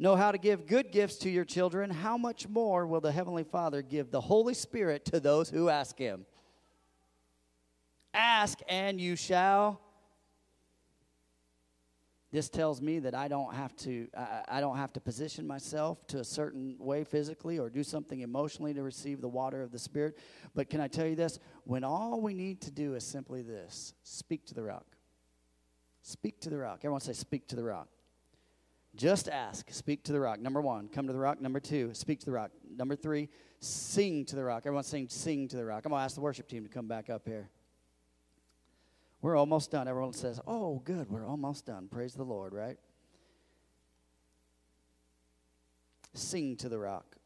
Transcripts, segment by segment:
know how to give good gifts to your children, how much more will the Heavenly Father give the Holy Spirit to those who ask Him? Ask and you shall. This tells me that I don't have to I, I don't have to position myself to a certain way physically or do something emotionally to receive the water of the Spirit. But can I tell you this? When all we need to do is simply this speak to the rock. Speak to the rock. Everyone say, speak to the rock. Just ask. Speak to the rock. Number one, come to the rock. Number two, speak to the rock. Number three, sing to the rock. Everyone saying, sing to the rock. I'm going to ask the worship team to come back up here. We're almost done. Everyone says, oh, good, we're almost done. Praise the Lord, right? Sing to the rock.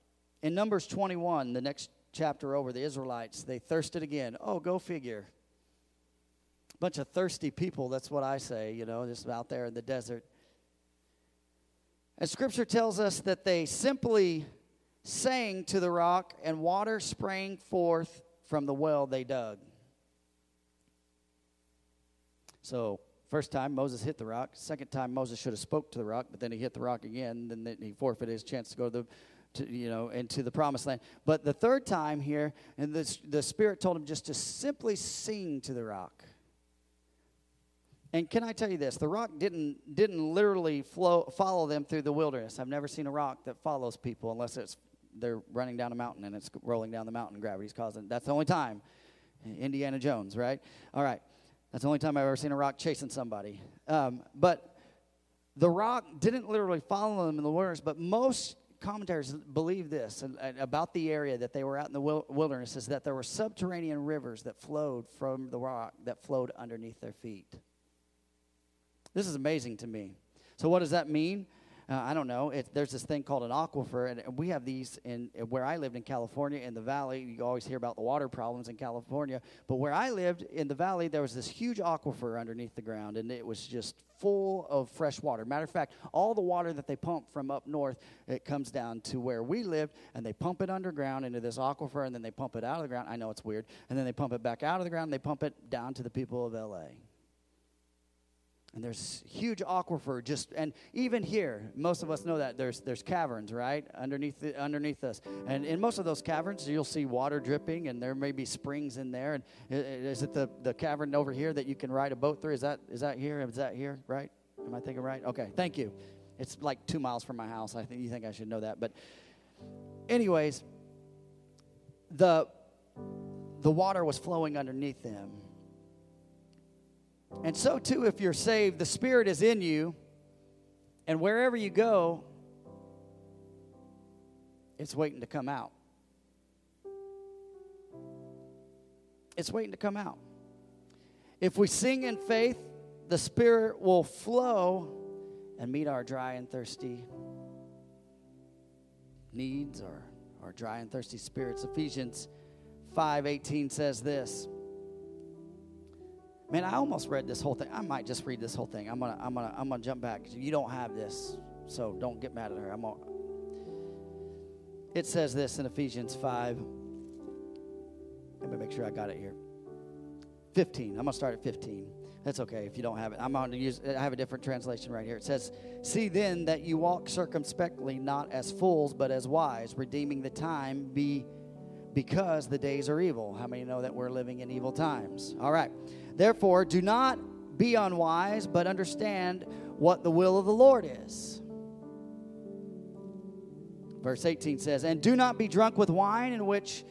In Numbers 21, the next chapter over, the Israelites, they thirsted again. Oh, go figure bunch of thirsty people, that's what I say, you know, just out there in the desert. And scripture tells us that they simply sang to the rock, and water sprang forth from the well they dug. So, first time Moses hit the rock. Second time Moses should have spoke to the rock, but then he hit the rock again. And then he forfeited his chance to go to the to, you know, into the promised land. But the third time here, and the, the Spirit told him just to simply sing to the rock. And can I tell you this? The rock didn't didn't literally flow follow them through the wilderness. I've never seen a rock that follows people unless it's they're running down a mountain and it's rolling down the mountain. Gravity's causing. That's the only time. Indiana Jones, right? All right. That's the only time I've ever seen a rock chasing somebody. Um, but the rock didn't literally follow them in the wilderness. But most commentators believe this about the area that they were out in the wilderness is that there were subterranean rivers that flowed from the rock that flowed underneath their feet. This is amazing to me. So, what does that mean? Uh, I don't know. It, there's this thing called an aquifer, and we have these in where I lived in California in the valley. You always hear about the water problems in California, but where I lived in the valley, there was this huge aquifer underneath the ground, and it was just full of fresh water. Matter of fact, all the water that they pump from up north, it comes down to where we lived, and they pump it underground into this aquifer, and then they pump it out of the ground. I know it's weird, and then they pump it back out of the ground, and they pump it down to the people of L.A. And there's huge aquifer just and even here, most of us know that there's there's caverns, right? Underneath the, underneath us. And in most of those caverns, you'll see water dripping and there may be springs in there. And is it the, the cavern over here that you can ride a boat through? Is that is that here? Is that here, right? Am I thinking right? Okay, thank you. It's like two miles from my house. I think you think I should know that. But anyways, the the water was flowing underneath them and so, too, if you're saved, the Spirit is in you, and wherever you go, it's waiting to come out. It's waiting to come out. If we sing in faith, the Spirit will flow and meet our dry and thirsty needs or our dry and thirsty spirits. Ephesians 5:18 says this. Man, I almost read this whole thing. I might just read this whole thing. I'm gonna, I'm gonna, I'm gonna jump back. You don't have this, so don't get mad at her. I'm gonna, it says this in Ephesians 5. Let me make sure I got it here. 15. I'm gonna start at 15. That's okay if you don't have it. I'm going to use. I have a different translation right here. It says, "See then that you walk circumspectly, not as fools, but as wise, redeeming the time, be because the days are evil." How many know that we're living in evil times? All right. Therefore, do not be unwise, but understand what the will of the Lord is. Verse 18 says, And do not be drunk with wine, in which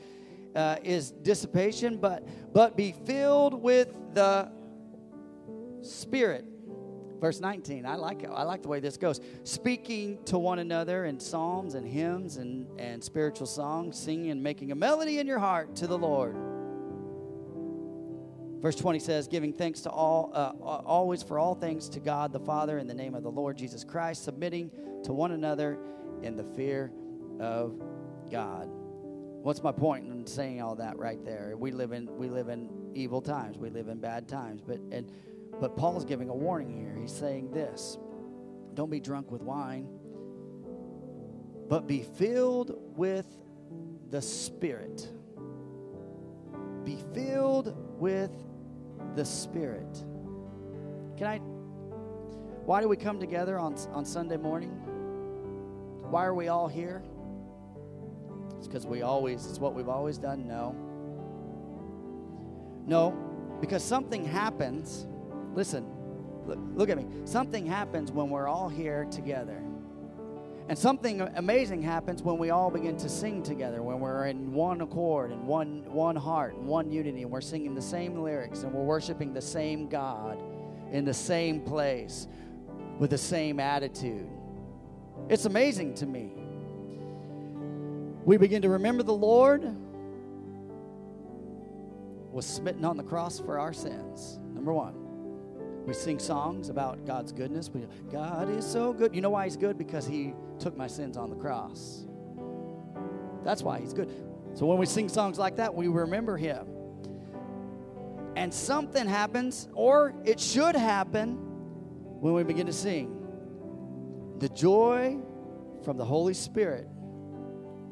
uh, is dissipation, but, but be filled with the Spirit. Verse 19, I like it. I like the way this goes. Speaking to one another in psalms and hymns and, and spiritual songs, singing and making a melody in your heart to the Lord Verse 20 says, giving thanks to all, uh, always for all things to God the Father in the name of the Lord Jesus Christ, submitting to one another in the fear of God. What's my point in saying all that right there? We live in we live in evil times. We live in bad times. But and but Paul's giving a warning here. He's saying this: Don't be drunk with wine, but be filled with the Spirit. Be filled with the Spirit. Can I? Why do we come together on, on Sunday morning? Why are we all here? It's because we always, it's what we've always done? No. No, because something happens. Listen, look, look at me. Something happens when we're all here together. And something amazing happens when we all begin to sing together, when we're in one accord and one, one heart and one unity, and we're singing the same lyrics and we're worshiping the same God in the same place with the same attitude. It's amazing to me. We begin to remember the Lord was smitten on the cross for our sins. Number one. We sing songs about God's goodness. We, God is so good. You know why He's good? Because He took my sins on the cross. That's why He's good. So when we sing songs like that, we remember Him. And something happens, or it should happen, when we begin to sing. The joy from the Holy Spirit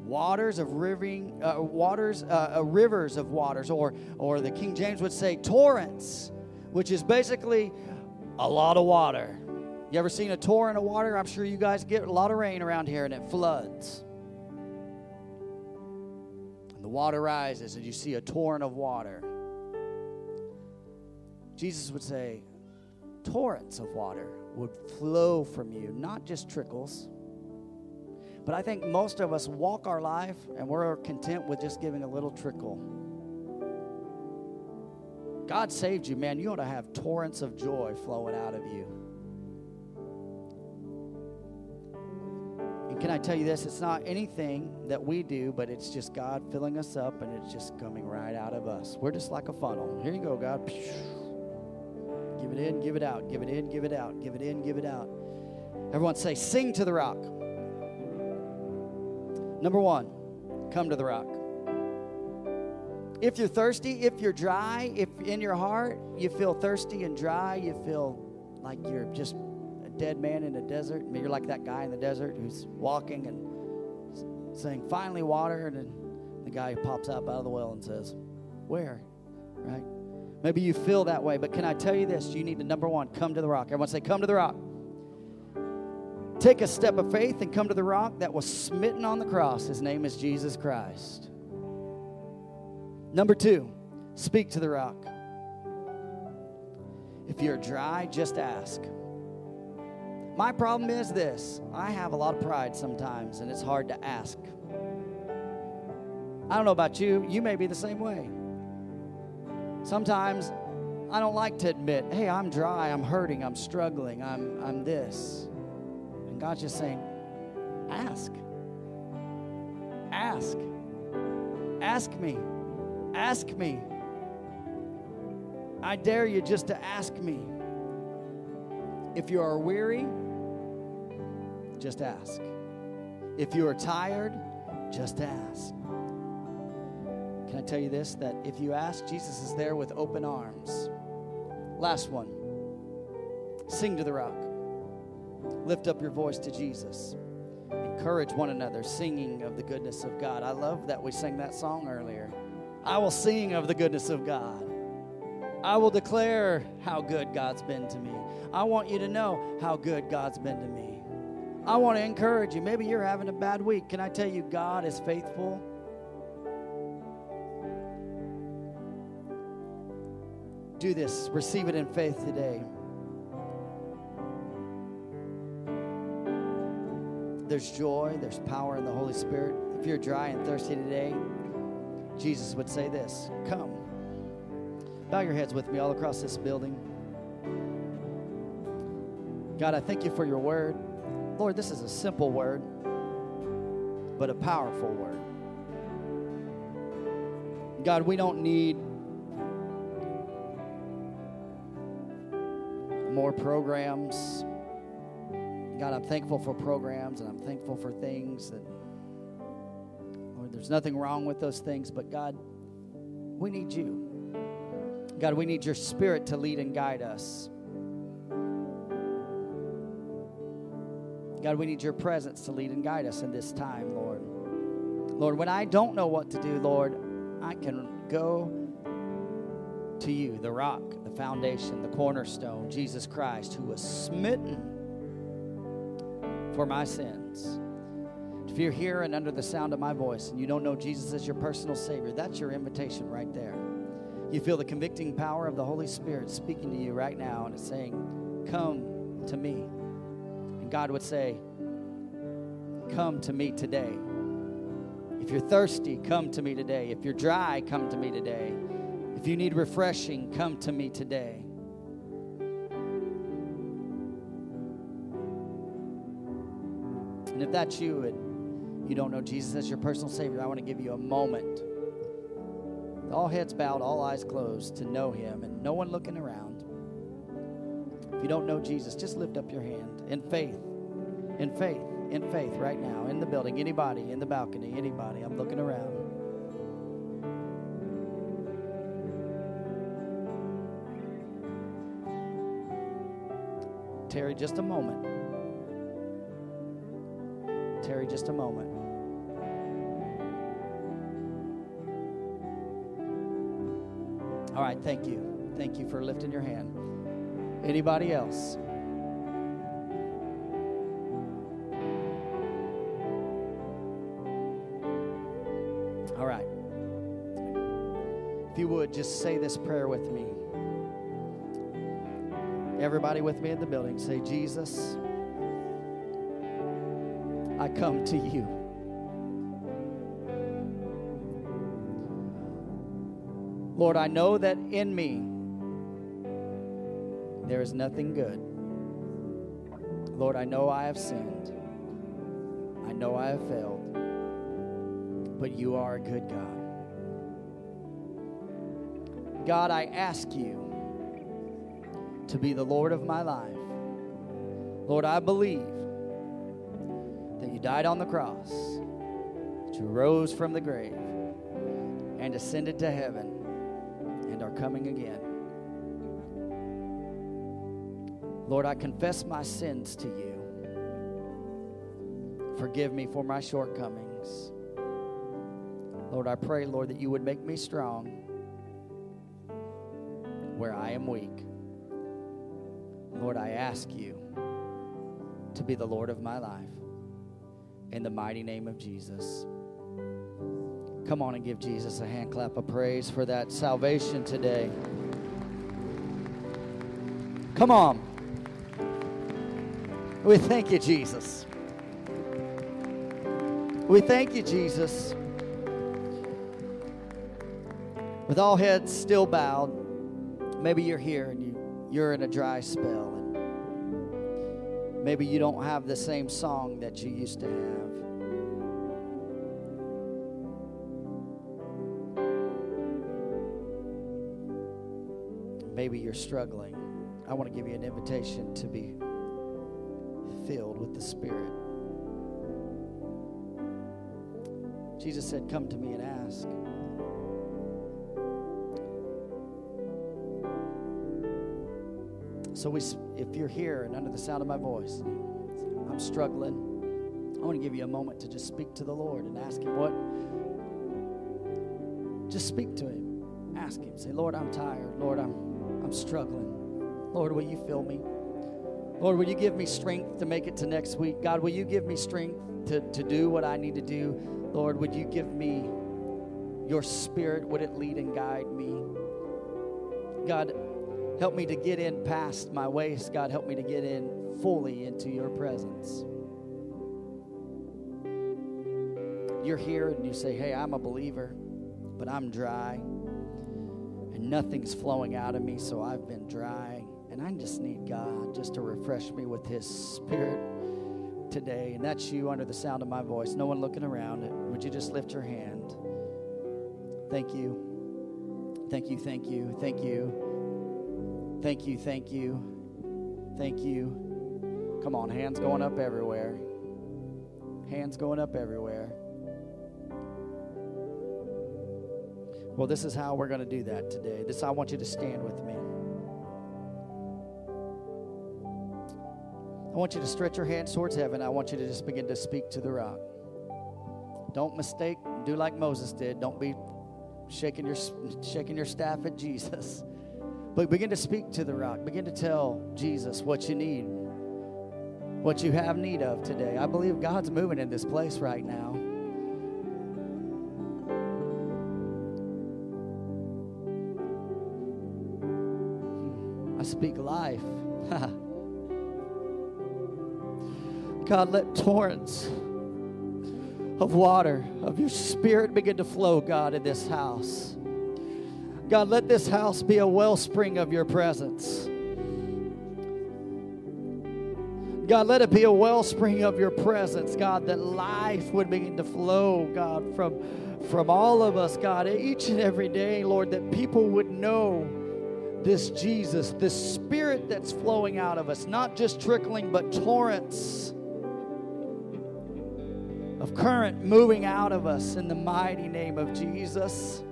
waters of uh, waters, uh, uh, rivers of waters, or, or the King James would say torrents, which is basically a lot of water. You ever seen a torrent of water? I'm sure you guys get a lot of rain around here and it floods. And the water rises and you see a torrent of water. Jesus would say, torrents of water would flow from you, not just trickles. But I think most of us walk our life and we're content with just giving a little trickle. God saved you, man. You ought to have torrents of joy flowing out of you. And can I tell you this? It's not anything that we do, but it's just God filling us up and it's just coming right out of us. We're just like a funnel. Here you go, God. Give it in, give it out, give it in, give it out, give it in, give it out. Everyone say, Sing to the rock. Number one, come to the rock. If you're thirsty, if you're dry, if in your heart you feel thirsty and dry, you feel like you're just a dead man in a desert. Maybe you're like that guy in the desert who's walking and saying, finally water. And then the guy pops up out of the well and says, Where? Right? Maybe you feel that way, but can I tell you this? You need to, number one, come to the rock. Everyone say, Come to the rock. Take a step of faith and come to the rock that was smitten on the cross. His name is Jesus Christ. Number two, speak to the rock. If you're dry, just ask. My problem is this I have a lot of pride sometimes, and it's hard to ask. I don't know about you, you may be the same way. Sometimes I don't like to admit, hey, I'm dry, I'm hurting, I'm struggling, I'm, I'm this. And God's just saying, ask. Ask. Ask me. Ask me. I dare you just to ask me. If you are weary, just ask. If you are tired, just ask. Can I tell you this? That if you ask, Jesus is there with open arms. Last one sing to the rock. Lift up your voice to Jesus. Encourage one another, singing of the goodness of God. I love that we sang that song earlier. I will sing of the goodness of God. I will declare how good God's been to me. I want you to know how good God's been to me. I want to encourage you. Maybe you're having a bad week. Can I tell you, God is faithful? Do this, receive it in faith today. there's joy, there's power in the Holy Spirit. If you're dry and thirsty today, Jesus would say this Come. Bow your heads with me all across this building. God, I thank you for your word. Lord, this is a simple word, but a powerful word. God, we don't need more programs, God, I'm thankful for programs and I'm thankful for things that, there's nothing wrong with those things, but God, we need you. God, we need your spirit to lead and guide us. God, we need your presence to lead and guide us in this time, Lord. Lord, when I don't know what to do, Lord, I can go to you, the rock, the foundation, the cornerstone, Jesus Christ, who was smitten for my sins. If you're here and under the sound of my voice and you don't know Jesus as your personal Savior, that's your invitation right there. You feel the convicting power of the Holy Spirit speaking to you right now and it's saying, Come to me. And God would say, Come to me today. If you're thirsty, come to me today. If you're dry, come to me today. If you need refreshing, come to me today. And if that's you and you don't know Jesus as your personal Savior, I want to give you a moment. All heads bowed, all eyes closed to know Him and no one looking around. If you don't know Jesus, just lift up your hand in faith. In faith. In faith right now in the building. Anybody in the balcony, anybody. I'm looking around. Terry, just a moment. Terry, just a moment. All right, thank you. Thank you for lifting your hand. Anybody else? All right. If you would just say this prayer with me. Everybody with me in the building, say, Jesus, I come to you. Lord, I know that in me there is nothing good. Lord, I know I have sinned. I know I have failed. But you are a good God. God, I ask you to be the Lord of my life. Lord, I believe died on the cross, that you rose from the grave, and ascended to heaven, and are coming again. Lord, I confess my sins to you. Forgive me for my shortcomings. Lord, I pray, Lord, that you would make me strong where I am weak. Lord, I ask you to be the Lord of my life. In the mighty name of Jesus. Come on and give Jesus a hand clap of praise for that salvation today. Come on. We thank you, Jesus. We thank you, Jesus. With all heads still bowed, maybe you're here and you, you're in a dry spell. Maybe you don't have the same song that you used to have. Maybe you're struggling. I want to give you an invitation to be filled with the Spirit. Jesus said, Come to me and ask. So we, if you're here and under the sound of my voice, I'm struggling. I want to give you a moment to just speak to the Lord and ask Him what. Just speak to Him. Ask Him. Say, Lord, I'm tired. Lord, I'm, I'm struggling. Lord, will you fill me? Lord, will you give me strength to make it to next week? God, will you give me strength to, to do what I need to do? Lord, would you give me your spirit? Would it lead and guide me? God, help me to get in past my waist. God, help me to get in fully into your presence. You're here and you say, Hey, I'm a believer, but I'm dry and nothing's flowing out of me, so I've been dry. And I just need God just to refresh me with His Spirit today. And that's you under the sound of my voice. No one looking around. Would you just lift your hand? Thank you. Thank you. Thank you. Thank you. Thank you. Thank you. Thank you. Come on, hands going up everywhere. Hands going up everywhere. Well, this is how we're going to do that today. This I want you to stand with me. I want you to stretch your hands towards heaven. I want you to just begin to speak to the rock. Don't mistake, do like Moses did. Don't be shaking your shaking your staff at Jesus. But begin to speak to the rock. Begin to tell Jesus what you need. what you have need of today. I believe God's moving in this place right now. I speak life. God, let torrents of water, of your spirit begin to flow, God, in this house. God, let this house be a wellspring of your presence. God, let it be a wellspring of your presence, God, that life would begin to flow, God, from, from all of us, God, each and every day, Lord, that people would know this Jesus, this spirit that's flowing out of us, not just trickling, but torrents of current moving out of us in the mighty name of Jesus.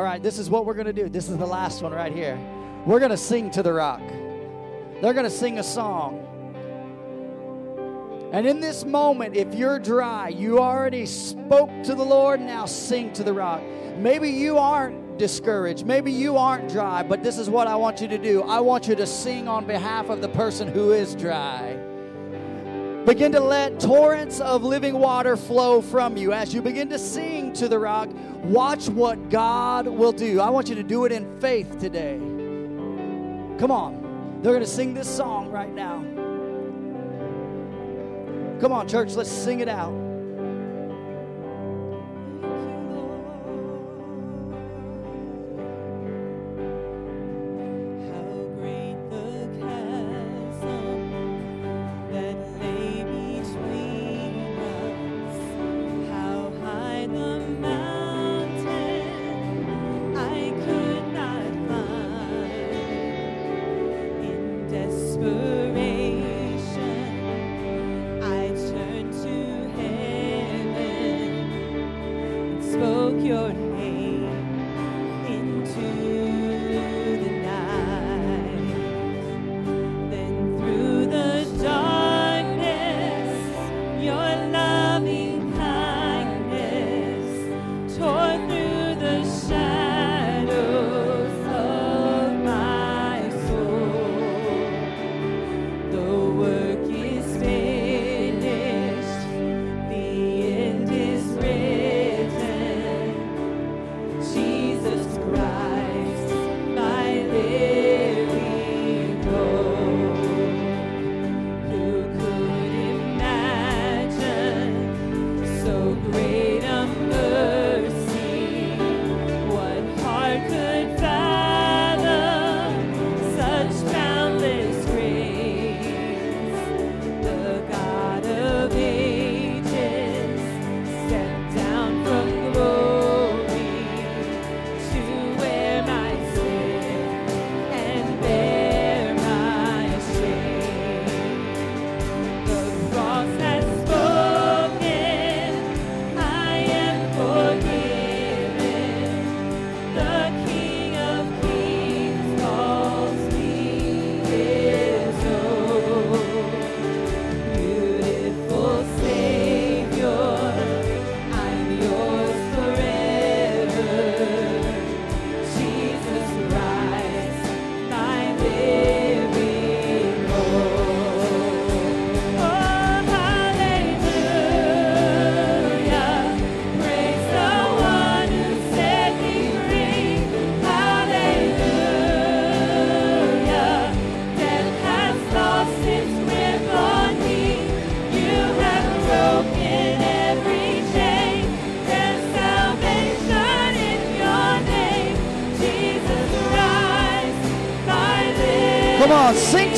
All right, this is what we're going to do. This is the last one right here. We're going to sing to the rock. They're going to sing a song. And in this moment, if you're dry, you already spoke to the Lord, now sing to the rock. Maybe you aren't discouraged. Maybe you aren't dry, but this is what I want you to do. I want you to sing on behalf of the person who is dry. Begin to let torrents of living water flow from you. As you begin to sing to the rock, watch what God will do. I want you to do it in faith today. Come on. They're going to sing this song right now. Come on, church, let's sing it out.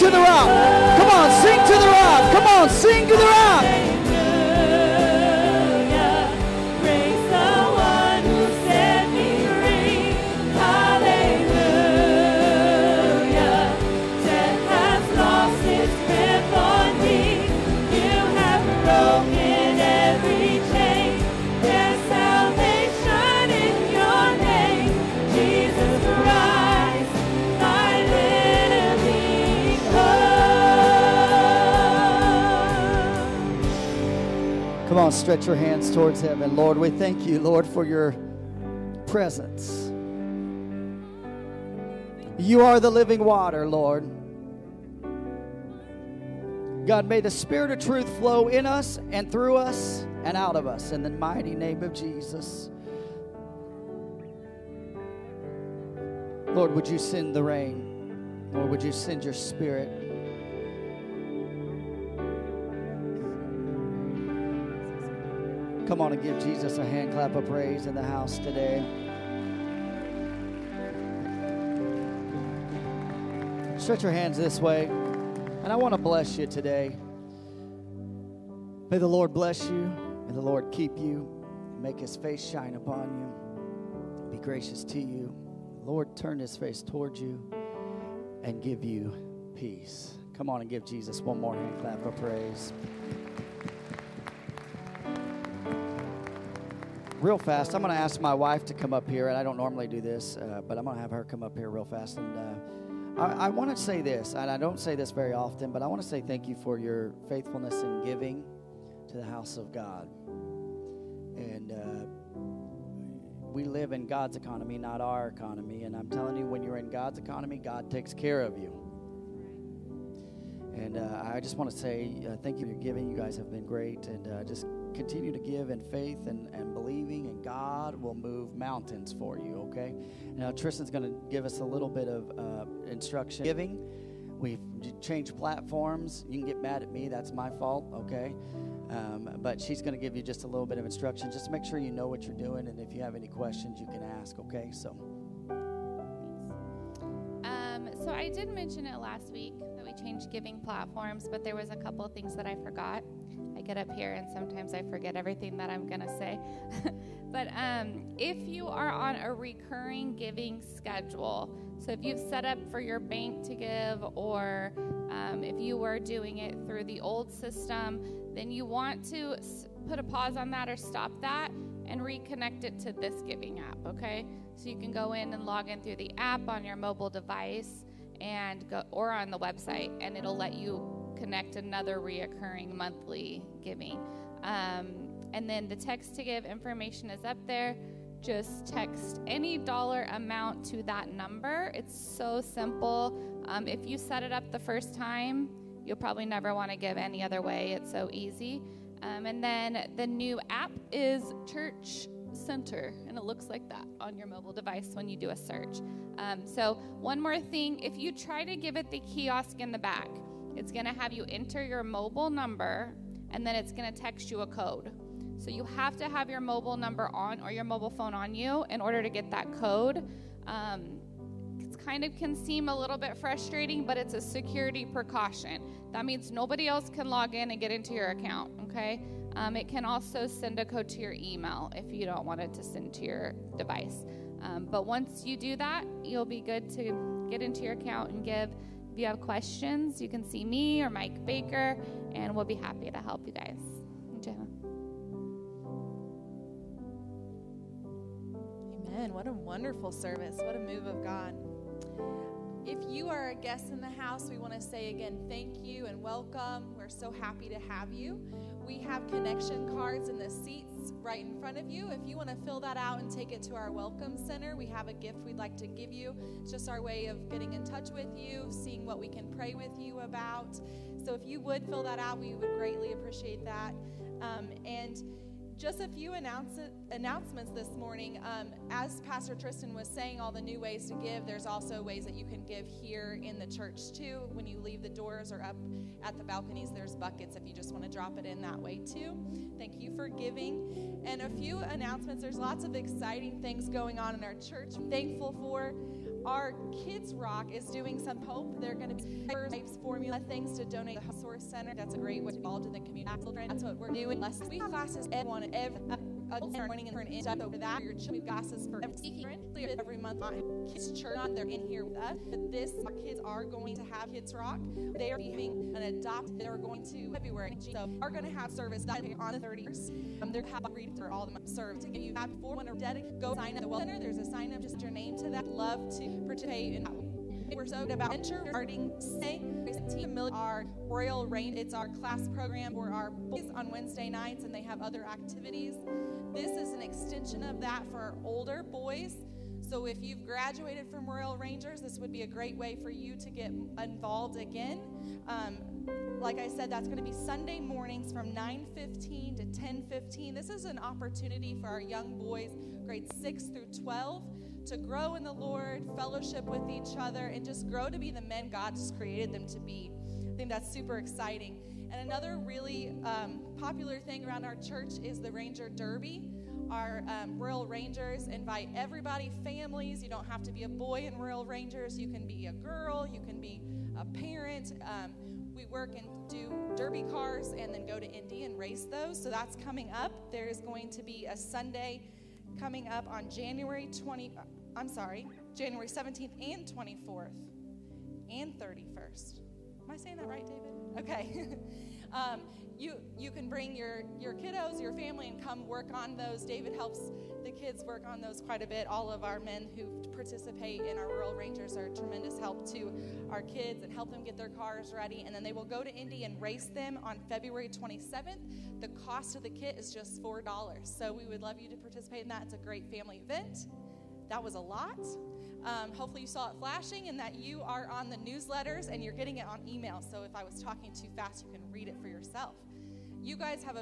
to the rock. Come on, sing to the rock. Come on, sing to the rock. Stretch your hands towards heaven. Lord, we thank you, Lord, for your presence. You are the living water, Lord. God, may the Spirit of truth flow in us and through us and out of us in the mighty name of Jesus. Lord, would you send the rain? Lord, would you send your Spirit? Come on and give Jesus a hand clap of praise in the house today. Stretch your hands this way. And I want to bless you today. May the Lord bless you. May the Lord keep you. Make his face shine upon you. Be gracious to you. Lord, turn his face towards you and give you peace. Come on and give Jesus one more hand clap of praise. Real fast, I'm going to ask my wife to come up here, and I don't normally do this, uh, but I'm going to have her come up here real fast and. Uh, I, I want to say this, and I don't say this very often, but I want to say thank you for your faithfulness in giving to the house of God. And uh, we live in God's economy, not our economy. And I'm telling you, when you're in God's economy, God takes care of you. And uh, I just want to say uh, thank you for giving. You guys have been great. And uh, just continue to give in faith and, and believing, and God will move mountains for you, okay? Now, Tristan's going to give us a little bit of uh, instruction. Giving, we've changed platforms. You can get mad at me, that's my fault, okay? Um, but she's going to give you just a little bit of instruction. Just make sure you know what you're doing, and if you have any questions, you can ask, okay? So. Um, so I did mention it last week that we changed giving platforms, but there was a couple of things that I forgot. I get up here and sometimes I forget everything that I'm going to say. but um, if you are on a recurring giving schedule, so if you've set up for your bank to give, or um, if you were doing it through the old system, then you want to put a pause on that or stop that and reconnect it to this giving app, okay? So you can go in and log in through the app on your mobile device and go or on the website and it'll let you connect another reoccurring monthly giving. Um, and then the text to give information is up there. Just text any dollar amount to that number. It's so simple. Um, if you set it up the first time, you'll probably never want to give any other way. It's so easy. Um, and then the new app is Church Center, and it looks like that on your mobile device when you do a search. Um, so, one more thing if you try to give it the kiosk in the back, it's going to have you enter your mobile number and then it's going to text you a code. So you have to have your mobile number on or your mobile phone on you in order to get that code. Um, it kind of can seem a little bit frustrating, but it's a security precaution. That means nobody else can log in and get into your account, okay? Um, it can also send a code to your email if you don't want it to send to your device. Um, but once you do that, you'll be good to get into your account and give. If you have questions, you can see me or Mike Baker, and we'll be happy to help you guys. Amen. What a wonderful service. What a move of God. If you are a guest in the house, we want to say again thank you and welcome. We're so happy to have you. We have connection cards in the seats right in front of you. If you want to fill that out and take it to our welcome center, we have a gift we'd like to give you. It's just our way of getting in touch with you, seeing what we can pray with you about. So if you would fill that out, we would greatly appreciate that. Um, and just a few announce- announcements this morning. Um, as Pastor Tristan was saying, all the new ways to give, there's also ways that you can give here in the church too. When you leave the doors or up at the balconies, there's buckets if you just want to drop it in that way too. Thank you for giving. And a few announcements. There's lots of exciting things going on in our church. I'm thankful for. Our Kids Rock is doing some hope. They're going to be types formula things to donate to the Source Center. That's a great way to involved in the community. That's what we're doing. Last week classes, everyone, every morning and turn in stuff over that. Your children classes for every, every month on Kids Church. They're in here with us. But this, our kids are going to have Kids Rock. They are having an adopt. They're going to February. So are going to have service that on the 30th. Um, they're have reading for all of them served to give you that before when dedicate. Go sign up the well center. There's a sign up. Just your name to that. Love to participate in that. We're so about venture starting say our Royal Rain. It's our class program for our boys on Wednesday nights, and they have other activities. This is an extension of that for our older boys. So if you've graduated from Royal Rangers, this would be a great way for you to get involved again. Um, like I said, that's going to be Sunday mornings from 9:15 to 10:15. This is an opportunity for our young boys, grades 6 through 12, to grow in the Lord, fellowship with each other, and just grow to be the men God has created them to be. I think that's super exciting. And another really um, popular thing around our church is the Ranger Derby. Our um, Royal Rangers invite everybody, families. You don't have to be a boy in Royal Rangers. You can be a girl. You can be a parent. Um, we work and do derby cars and then go to Indy and race those. So that's coming up. There is going to be a Sunday coming up on January 20, I'm sorry, January 17th and 24th and 31st. I saying that right, David? Okay. um, you you can bring your your kiddos, your family, and come work on those. David helps the kids work on those quite a bit. All of our men who participate in our Royal Rangers are tremendous help to our kids and help them get their cars ready. And then they will go to Indy and race them on February 27th. The cost of the kit is just four dollars. So we would love you to participate in that. It's a great family event. That was a lot. Um, hopefully, you saw it flashing and that you are on the newsletters and you're getting it on email. So, if I was talking too fast, you can read it for yourself. You guys have a